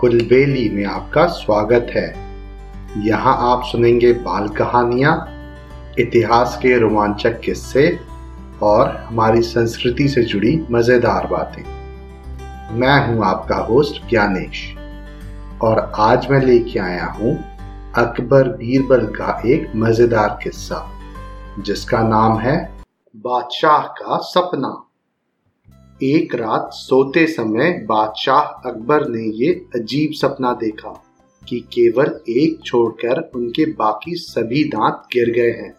कुलबेली में आपका स्वागत है। यहाँ आप सुनेंगे बाल कहानियाँ, इतिहास के रोमांचक किस्से और हमारी संस्कृति से जुड़ी मज़ेदार बातें। मैं हूँ आपका होस्ट ज्ञानेश और आज मैं लेके आया हूँ अकबर बीरबल का एक मज़ेदार किस्सा, जिसका नाम है बादशाह का सपना। एक रात सोते समय बादशाह अकबर ने ये अजीब सपना देखा कि केवल एक छोड़कर उनके बाकी सभी दांत गिर गए हैं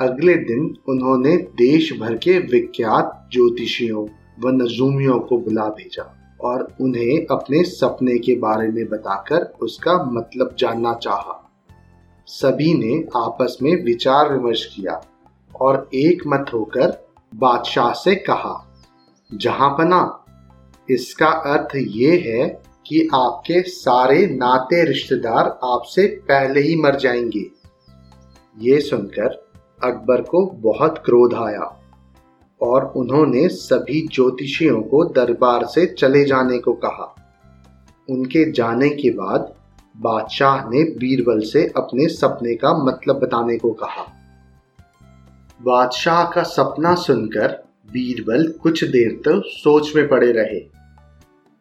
अगले दिन उन्होंने देश भर के विख्यात ज्योतिषियों व नजूमियों को बुला भेजा और उन्हें अपने सपने के बारे में बताकर उसका मतलब जानना चाहा। सभी ने आपस में विचार विमर्श किया और एक मत होकर बादशाह से कहा जहाँ पना इसका अर्थ ये है कि आपके सारे नाते रिश्तेदार आपसे पहले ही मर जाएँगे। ये सुनकर अकबर को बहुत क्रोध आया और उन्होंने सभी ज्योतिषियों को दरबार से चले जाने को कहा। उनके जाने के बाद बादशाह ने बीरबल से अपने सपने का मतलब बताने को कहा। बादशाह का सपना सुनकर बीरबल कुछ देर तक तो सोच में पड़े रहे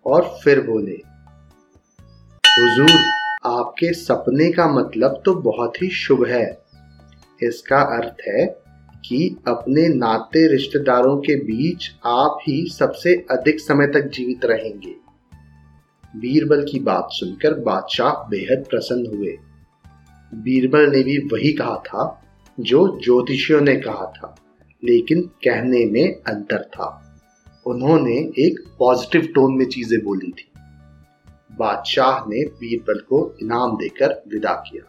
और फिर बोले, हुजूर, आपके सपने का मतलब तो बहुत ही शुभ है। इसका अर्थ है कि अपने नाते रिश्तेदारों के बीच आप ही सबसे अधिक समय तक जीवित रहेंगे बीरबल की बात सुनकर बादशाह बेहद प्रसन्न हुए। बीरबल ने भी वही कहा था जो ज्योतिषियों ने कहा था। लेकिन कहने में अंतर था। उन्होंने एक पॉजिटिव टोन में चीज़ें बोली थी। बादशाह ने बीरबल को इनाम देकर विदा किया।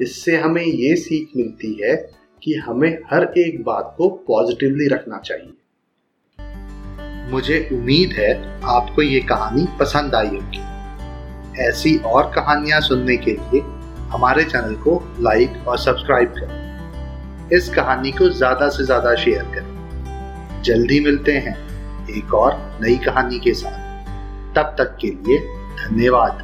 इससे हमें ये सीख मिलती है कि हमें हर एक बात को पॉजिटिवली रखना चाहिए। मुझे उम्मीद है आपको ये कहानी पसंद आई होगी। ऐसी और कहानियाँ सुनने के लिए हमारे चैनल को लाइक और सब्सक्राइब करें। इस कहानी को ज़्यादा से ज़्यादा शेयर करें। जल्दी मिलते हैं एक और नई कहानी के साथ। तब तक के लिए धन्यवाद।